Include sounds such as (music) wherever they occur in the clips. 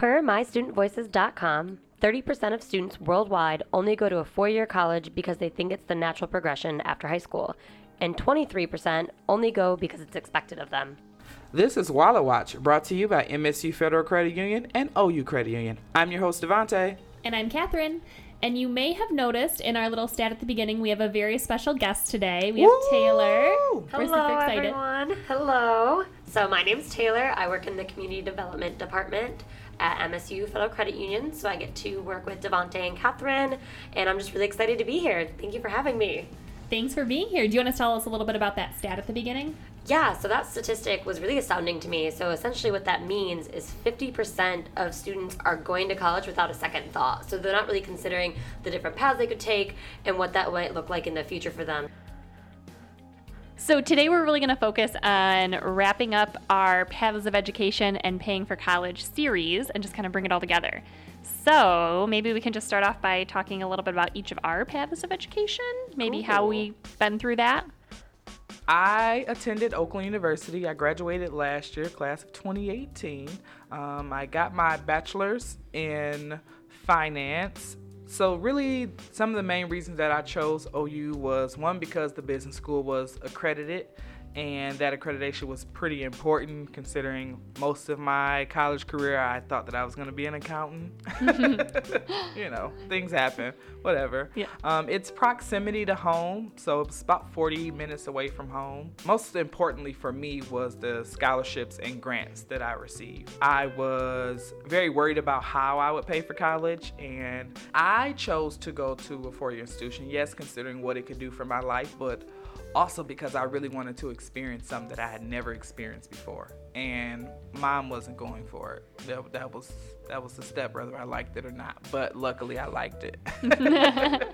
Per mystudentvoices.com, 30% of students worldwide only go to a four year college because they think it's the natural progression after high school, and 23% only go because it's expected of them. This is Wallet Watch, brought to you by MSU Federal Credit Union and OU Credit Union. I'm your host, Devontae. And I'm Catherine. And you may have noticed in our little stat at the beginning, we have a very special guest today. We have Woo! Taylor. We're Hello, super excited. everyone. Hello. So, my name's Taylor. I work in the Community Development Department at MSU Federal Credit Union. So, I get to work with Devontae and Catherine, and I'm just really excited to be here. Thank you for having me. Thanks for being here. Do you want to tell us a little bit about that stat at the beginning? Yeah, so that statistic was really astounding to me. So essentially, what that means is 50% of students are going to college without a second thought. So they're not really considering the different paths they could take and what that might look like in the future for them. So, today we're really going to focus on wrapping up our Paths of Education and Paying for College series and just kind of bring it all together. So, maybe we can just start off by talking a little bit about each of our paths of education, maybe how we've been through that. I attended Oakland University. I graduated last year, class of 2018. Um, I got my bachelor's in finance. So, really, some of the main reasons that I chose OU was one, because the business school was accredited, and that accreditation was pretty important considering most of my college career I thought that I was going to be an accountant. (laughs) you know, things happen, whatever. Yeah. Um, it's proximity to home, so it's about 40 minutes away from home. Most importantly for me was the scholarships and grants that I received. I was very worried about how I would pay for college, and I chose to go to a four year institution, yes, considering what it could do for my life, but also because I really wanted to experience something that I had never experienced before. And mom wasn't going for it. That, that was that was the step, whether I liked it or not. But luckily, I liked it. (laughs)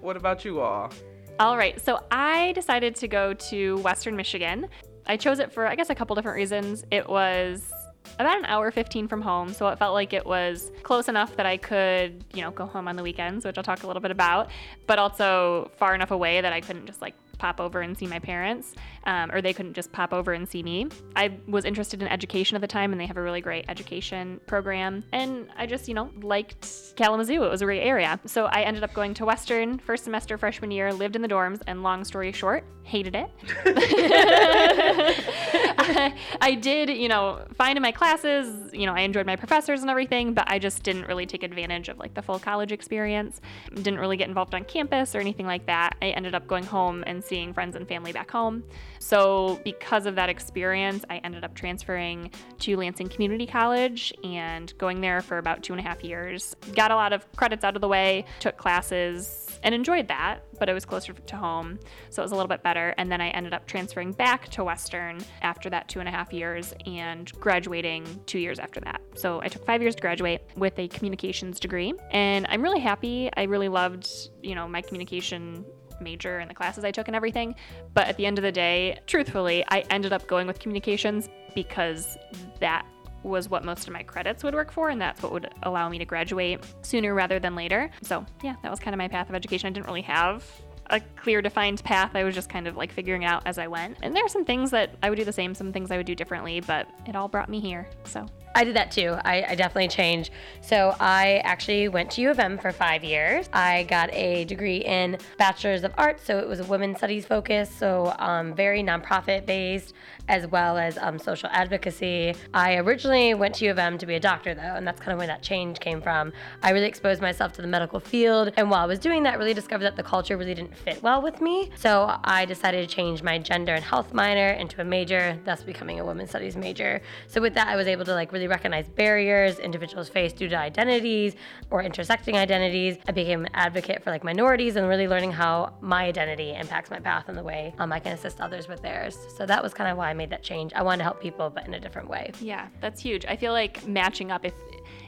what about you all? All right, so I decided to go to Western Michigan. I chose it for, I guess, a couple different reasons. It was about an hour 15 from home, so it felt like it was close enough that I could, you know, go home on the weekends, which I'll talk a little bit about, but also far enough away that I couldn't just like pop over and see my parents, um, or they couldn't just pop over and see me. I was interested in education at the time, and they have a really great education program. And I just, you know, liked Kalamazoo. It was a great area. So I ended up going to Western first semester freshman year, lived in the dorms, and long story short, hated it. (laughs) (laughs) (laughs) I, did, you know, fine in my classes. You know, I enjoyed my professors and everything, but I just didn't really take advantage of like the full college experience. Didn't really get involved on campus or anything like that. I ended up going home and seeing friends and family back home. So, because of that experience, I ended up transferring to Lansing Community College and going there for about two and a half years. Got a lot of credits out of the way, took classes, and enjoyed that, but it was closer to home, so it was a little bit better. And then I ended up transferring back to Western after that two and a half years and graduating two years after that. So I took five years to graduate with a communications degree, and I'm really happy. I really loved, you know, my communication major and the classes I took and everything. But at the end of the day, truthfully, I ended up going with communications because that was what most of my credits would work for, and that's what would allow me to graduate sooner rather than later. So, yeah, that was kind of my path of education. I didn't really have a clear defined path. I was just kind of like figuring out as I went. And there are some things that I would do the same, some things I would do differently, but it all brought me here. So, I did that too. I, I definitely changed. So I actually went to U of M for five years. I got a degree in Bachelor's of Arts, so it was a women's studies focus, so um, very nonprofit based, as well as um, social advocacy. I originally went to U of M to be a doctor though, and that's kind of where that change came from. I really exposed myself to the medical field, and while I was doing that, really discovered that the culture really didn't fit well with me. So I decided to change my gender and health minor into a major, thus becoming a women's studies major. So with that, I was able to like really recognize barriers individuals face due to identities or intersecting identities. I became an advocate for like minorities and really learning how my identity impacts my path and the way um, I can assist others with theirs. So that was kind of why made that change. I wanted to help people, but in a different way. yeah, that's huge. I feel like matching up if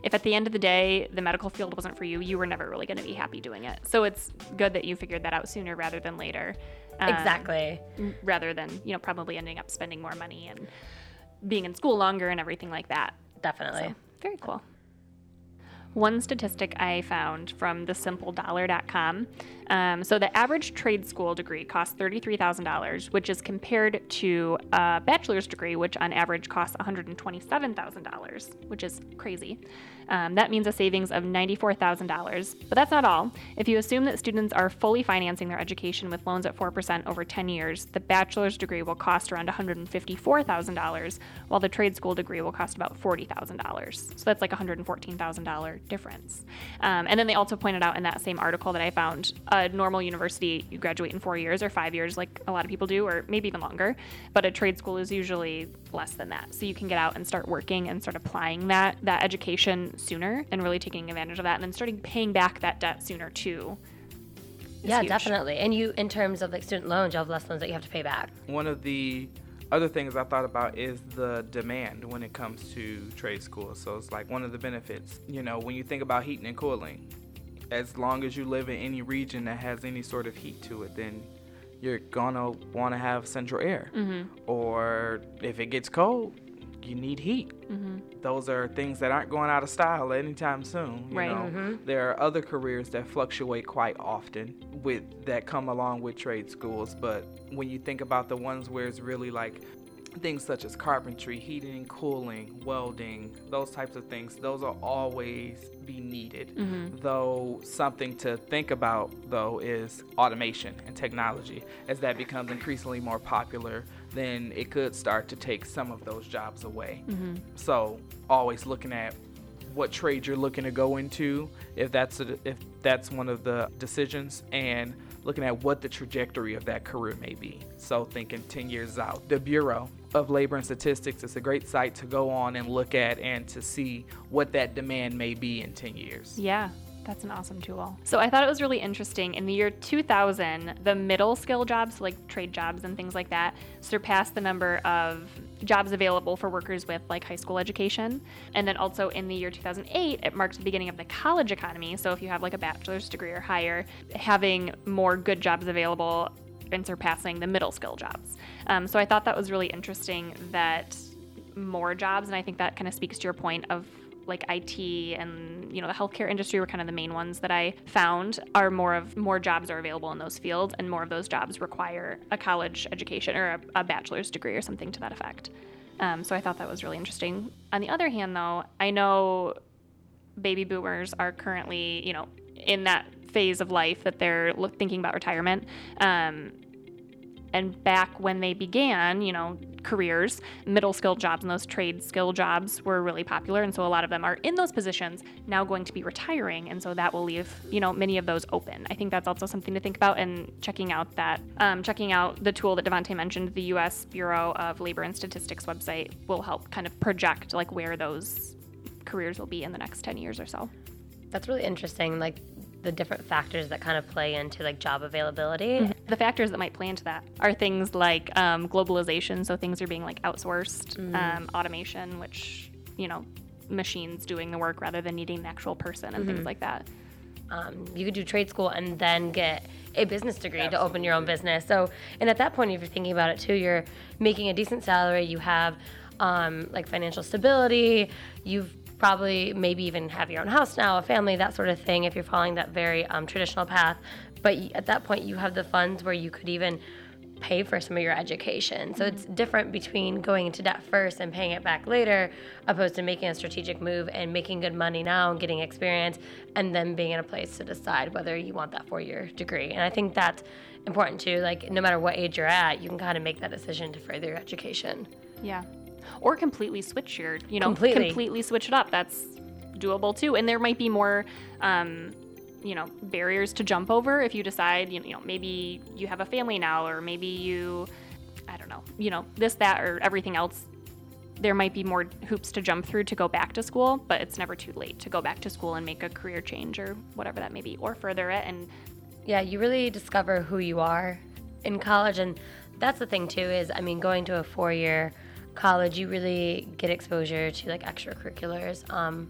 if at the end of the day the medical field wasn't for you, you were never really going to be happy doing it. So it's good that you figured that out sooner rather than later. Um, Exactly. rather than, you know, probably ending up spending more money and being in school longer and everything like that. Definitely. So, very cool. one statistic I found from thesimpledollar.com. Um, so the average trade school degree costs $33,000, which is compared to a bachelor's degree, which on average costs $127,000, which is crazy. Um, that means a savings of $94,000. But that's not all. If you assume that students are fully financing their education with loans at 4% over 10 years, the bachelor's degree will cost around $154,000, while the trade school degree will cost about $40,000. So that's like a $114,000 difference. Um, and then they also pointed out in that same article that I found a normal university, you graduate in four years or five years, like a lot of people do, or maybe even longer. But a trade school is usually less than that. So you can get out and start working and start applying that, that education sooner and really taking advantage of that and then starting paying back that debt sooner too. Yeah, huge. definitely. And you, in terms of like student loans, you have less loans that you have to pay back. One of the other things I thought about is the demand when it comes to trade schools. So it's like one of the benefits, you know, when you think about heating and cooling, as long as you live in any region that has any sort of heat to it, then you're gonna want to have central air. Mm-hmm. Or if it gets cold, you need heat. Mm-hmm. Those are things that aren't going out of style anytime soon. You Right. know, there are other careers that fluctuate quite often with that come along with trade schools. But when you think about the ones where it's really like things such as carpentry, heating and cooling, welding, those types of things, those will always be needed. Mm-hmm. Though something to think about though is automation and technology. As that becomes increasingly more popular, then it could start to take some of those jobs away. Mm-hmm. So always looking at what trade you're looking to go into, if that's a, if that's one of the decisions, and looking at what the trajectory of that career may be. So thinking 10 years out. The Bureau of Labor and Statistics is a great site to go on and look at and to see what that demand may be in 10 years. Yeah, that's an awesome tool. So I thought it was really interesting. In the year 2000, the middle skill jobs, like trade jobs and things like that, surpassed the number of jobs available for workers with like high school education. And then also in the year 2008, it marked the beginning of the college economy. So if you have like a bachelor's degree or higher, having more good jobs available and surpassing the middle skill jobs. Um, so I thought that was really interesting that more jobs, and I think that kind of speaks to your point of like IT and you know the healthcare industry were kind of the main ones that I found are more of more jobs are available in those fields and more of those jobs require a college education or a, a bachelor's degree or something to that effect. Um, so I thought that was really interesting. On the other hand, though, I know baby boomers are currently you know in that phase of life that they're thinking about retirement. Um, and back when they began, you know, careers, middle skill jobs and those trade skill jobs were really popular. And so a lot of them are in those positions now going to be retiring. And so that will leave, you know, many of those open. I think that's also something to think about and checking out that, um, checking out the tool that Devontae mentioned, the U.S. Bureau of Labor and Statistics website will help kind of project like where those careers will be in the next 10 years or so. That's really interesting. Like the different factors that kind of play into like job availability. The factors that might play into that are things like um, globalization, so things are being like outsourced, um, automation, which you know, machines doing the work rather than needing an actual person and things like that. um, you could do trade school and then get a business degree to open your own business. So, and at that point, if you're thinking about it too, you're making a decent salary. You have um, like financial stability. You've probably maybe even have your own house now, a family, that sort of thing. If you're following that very um, traditional path, but at that point, you have the funds where you could even pay for some of your education. So it's different between going into debt first and paying it back later, opposed to making a strategic move and making good money now and getting experience, and then being in a place to decide whether you want that four year degree. And I think that's important too. Like, no matter what age you're at, you can kind of make that decision to further your education. Yeah. Or completely switch your, you know, Completely. completely switch it up. That's doable too. And there might be more, um, you know, barriers to jump over if you decide, you know, maybe you have a family now, or maybe you, I don't know, you know, this, that, or everything else. There might be more hoops to jump through to go back to school, but it's never too late to go back to school and make a career change or whatever that may be, or further it. And Yeah, you really discover who you are in college, and that's the thing too. Is I mean, going to a four-year college, you really get exposure to like extracurriculars, um,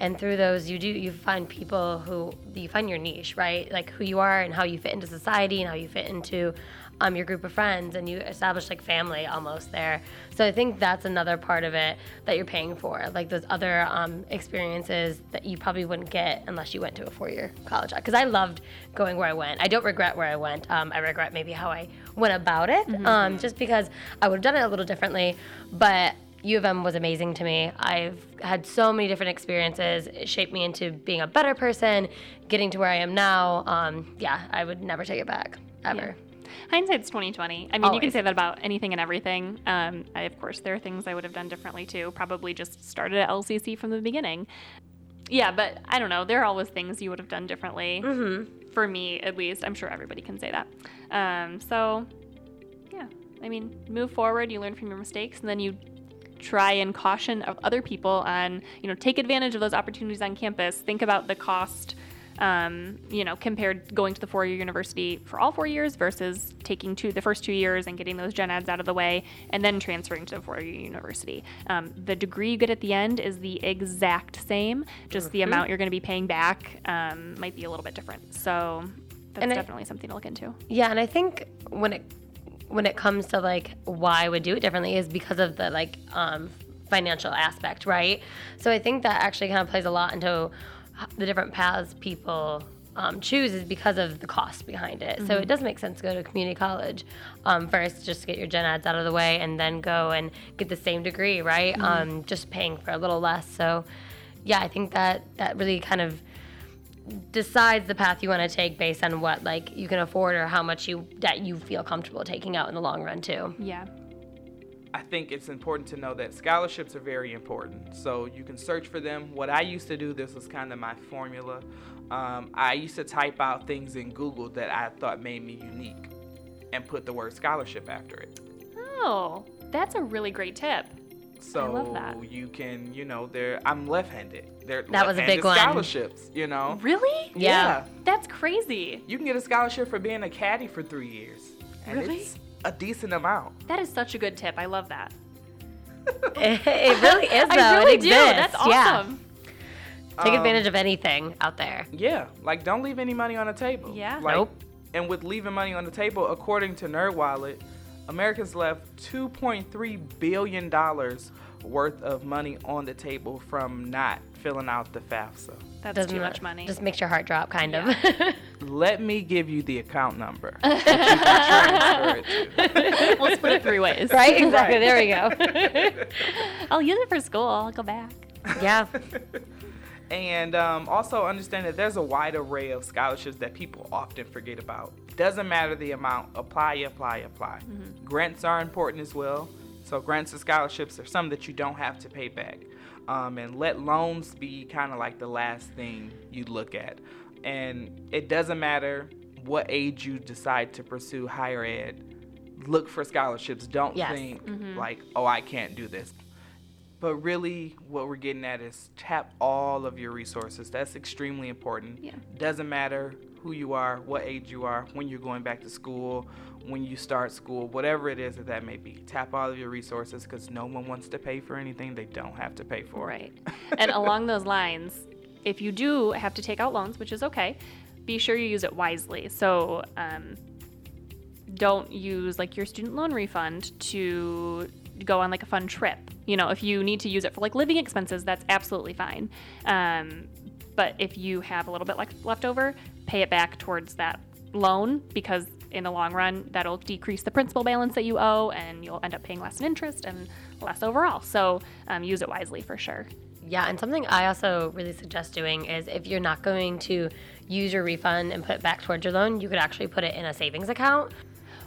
and through those, you do you find people who you find your niche, right? Like who you are and how you fit into society and how you fit into um, your group of friends and you establish like family almost there. So I think that's another part of it that you're paying for, like those other um, experiences that you probably wouldn't get unless you went to a four-year college. Because I loved going where I went. I don't regret where I went. Um, I regret maybe how I went about it, um, just because I would have done it a little differently. But U of M was amazing to me. I've had so many different experiences. It shaped me into being a better person, getting to where I am now. Um, yeah, I would never take it back ever. Hindsight's 2020. I mean, you can say that about anything and everything. Um, I, of course, there are things I would have done differently too. Probably just started at LCC from the beginning. Yeah, but I don't know. There are always things you would have done differently. Mm-hmm. For me, at least. I'm sure everybody can say that. Um, so, yeah. I mean, move forward. You learn from your mistakes, and then you try and caution other people on, you know, take advantage of those opportunities on campus. Think about the cost, um, you know, compared going to the four-year university for all four years versus taking two the first two years and getting those gen eds out of the way and then transferring to the four-year university. Um, the degree you get at the end is the exact same, just the amount you're going to be paying back um, might be a little bit different. So that's And I- definitely something to look into. Yeah, and I think when it when it comes to like why I would do it differently is because of the like um, financial aspect, right? So I think that actually kind of plays a lot into the different paths people um, choose is because of the cost behind it. So it does make sense to go to community college um, first, just to get your gen eds out of the way, and then go and get the same degree, right? Um, just paying for a little less. So yeah, I think that that really kind of decides the path you want to take based on what like you can afford or how much you that you feel comfortable taking out in the long run too. Yeah. I think it's important to know that scholarships are very important. So you can search for them. What I used to do, this was kind of my formula. Um, I used to type out things in Google that I thought made me unique and put the word scholarship after it. Oh, that's a really great tip. So love that. you can, you know, there. I'm left-handed. There That was a big one. Scholarships, you know. Really? Yeah. That's crazy. You can get a scholarship for being a caddy for three years. Really? It's a decent amount. That is such a good tip. I love that. (laughs) it, it really is though. I really it do. exists. That's Yeah. awesome. Take Um, advantage of anything out there. Yeah, like don't leave any money on the table. Yeah. Like, Nope. And with leaving money on the table, according to NerdWallet, Americans left 2.3 billion dollars worth of money on the table from not filling out the FAFSA. That's Doesn't too much money. Just makes your heart drop, kind of. (laughs) Let me give you the account number. (laughs) that you can it to. we'll split it three ways. right? Exactly. Right. There we go. (laughs) I'll use it for school. I'll go back. yeah. And um, also understand that there's a wide array of scholarships that people often forget about. Doesn't matter the amount, apply, apply, apply. Grants are important as well. So grants and scholarships are some that you don't have to pay back. Um, and let loans be kind of like the last thing you look at. And it doesn't matter what age you decide to pursue higher ed. Look for scholarships. Don't Yes. think like, oh, I can't do this. But really, what we're getting at is tap all of your resources. That's extremely important. Yeah. Doesn't matter who you are, what age you are, when you're going back to school, when you start school, whatever it is that that may be. Tap all of your resources because no one wants to pay for anything they don't have to pay for. Right. and along those lines, if you do have to take out loans, which is okay, be sure you use it wisely. So um, don't use like your student loan refund to go on like a fun trip. You know, if you need to use it for like living expenses, that's absolutely fine. Um, but if you have a little bit left left over, pay it back towards that loan because in the long run that'll decrease the principal balance that you owe and you'll end up paying less in interest and less overall. So um, use it wisely for sure. Yeah, and something I also really suggest doing is if you're not going to use your refund and put it back towards your loan, you could actually put it in a savings account.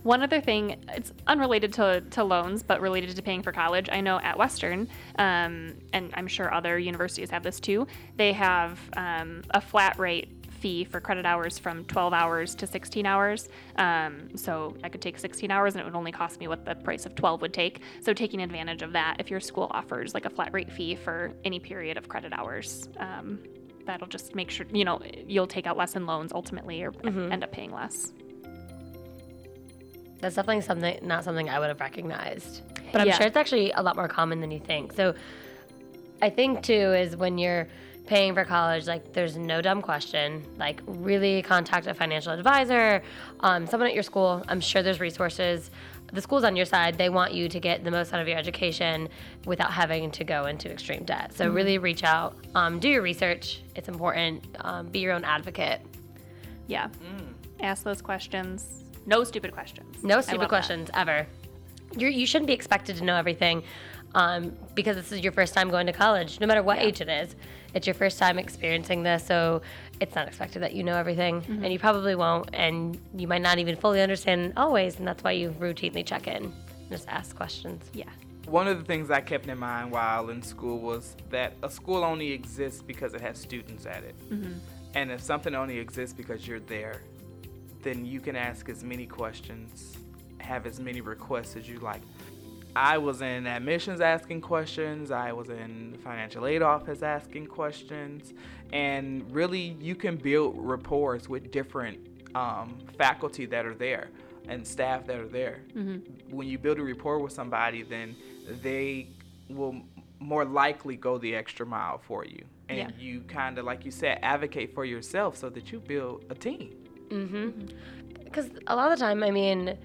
One other thing, it's unrelated to, to loans, but related to paying for college. I know at Western, um, and I'm sure other universities have this too, they have um, a flat rate fee for credit hours from 12 hours to 16 hours. Um, so I could take 16 hours and it would only cost me what the price of 12 would take. So taking advantage of that, if your school offers like a flat rate fee for any period of credit hours, um, that'll just make sure, you know, you'll take out less in loans ultimately or end up paying less. That's definitely something not something I would have recognized. But I'm Yeah. sure it's actually a lot more common than you think. So I think too is when you're paying for college, like there's no dumb question. Like really contact a financial advisor, um, someone at your school. I'm sure there's resources. The school's on your side. They want you to get the most out of your education without having to go into extreme debt. So really reach out, um, do your research. It's important. Um, be your own advocate. Yeah. Ask those questions. No stupid questions. No stupid love that. questions ever. You're, you shouldn't be expected to know everything um, because this is your first time going to college, no matter what age it is. It's your first time experiencing this, so it's not expected that you know everything, Mm-hmm. and you probably won't, and you might not even fully understand always, and that's why you routinely check in, and just ask questions. Yeah. One of the things I kept in mind while in school was that a school only exists because it has students at it. And if something only exists because you're there, then you can ask as many questions, have as many requests as you like. I was in admissions asking questions, I was in financial aid office asking questions, and really you can build rapport with different um, faculty that are there and staff that are there. When you build a rapport with somebody, then they will more likely go the extra mile for you. And Yeah. you kind of, like you said, advocate for yourself so that you build a team. Because a lot of the time, I mean,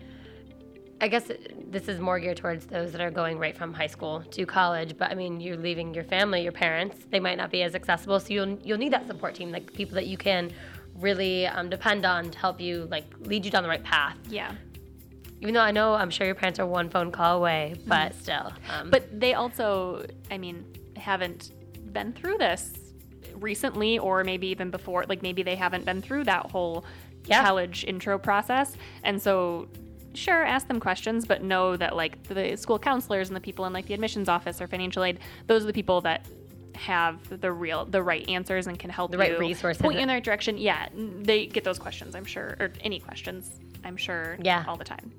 I guess this is more geared towards those that are going right from high school to college. But I mean, you're leaving your family, your parents. They might not be as accessible, so you'll you'll need that support team, like people that you can really um, depend on to help you, like lead you down the right path. Yeah. Even though I know I'm sure your parents are one phone call away, but still. Um, But they also, I mean, haven't been through this recently or maybe even before. Like maybe they haven't been through that whole Yeah. college intro process. And so, sure, ask them questions, but know that like the school counselors and the people in like the admissions office or financial aid, those are the people that have the real the right answers and can help The right resources. point you in the right direction yeah they get those questions i'm sure or any questions i'm sure Yeah. all the time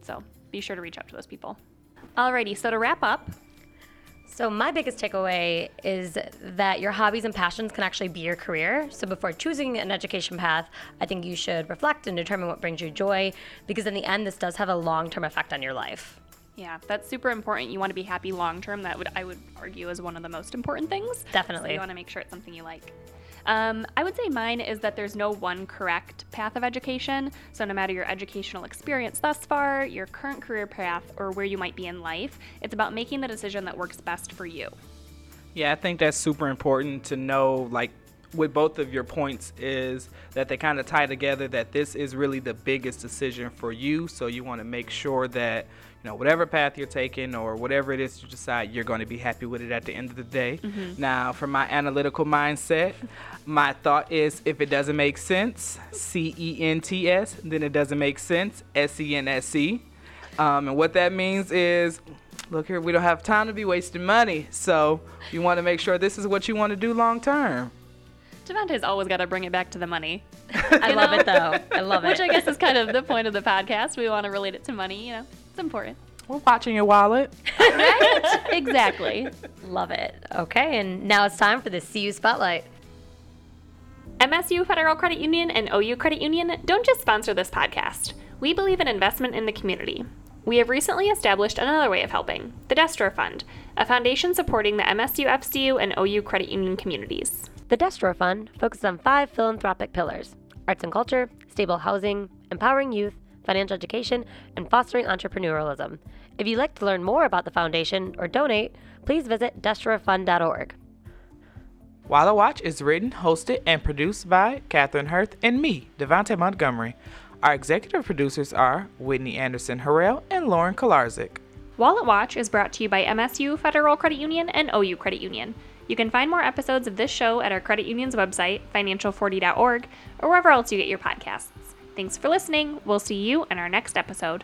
so be sure to reach out to those people alrighty so to wrap up So, my biggest takeaway is that your hobbies and passions can actually be your career. So, before choosing an education path, I think you should reflect and determine what brings you joy because, in the end, this does have a long term effect on your life. Yeah, that's super important. You want to be happy long term. That would I would argue is one of the most important things. Definitely. So you want to make sure it's something you like. Um, I would say mine is that there's no one correct path of education. So no matter your educational experience thus far, your current career path, or where you might be in life, it's about making the decision that works best for you. Yeah, I think that's super important to know. Like, with both of your points, is that they kind of tie together that this is really the biggest decision for you. So, you want to make sure that, you know, whatever path you're taking or whatever it is you decide, you're going to be happy with it at the end of the day. Now, for my analytical mindset, my thought is if it doesn't make sense, C E N T S, then it doesn't make sense, S E N S E. Um, and what that means is, look here, we don't have time to be wasting money. So you want to make sure this is what you want to do long term. Devontae's always got to bring it back to the money. (laughs) I love it though. I love (laughs) it. Which. I guess is kind of the point of the podcast. We want to relate it to money, you know. It's important. We're watching your wallet. Right? (laughs) exactly. love it. Okay, and now it's time for the CU Spotlight. MSU Federal Credit Union and OU Credit Union don't just sponsor this podcast. We believe in investment in the community. We have recently established another way of helping the Destro Fund, a foundation supporting the MSU FCU and OU Credit Union communities. The Destro Fund focuses on five philanthropic pillars arts and culture, stable housing, empowering youth, financial education, and fostering entrepreneurialism. If you'd like to learn more about the foundation or donate, please visit destrofund.org. Wallet Watch is written, hosted, and produced by Catherine Hirth and me, Devontae Montgomery. Our executive producers are Whitney Anderson Harrell and Lauren Kolarzik. Wallet Watch is brought to you by MSU Federal Credit Union and OU Credit Union. You can find more episodes of this show at our credit union's website, financial40.org, or wherever else you get your podcasts. Thanks for listening. We'll see you in our next episode.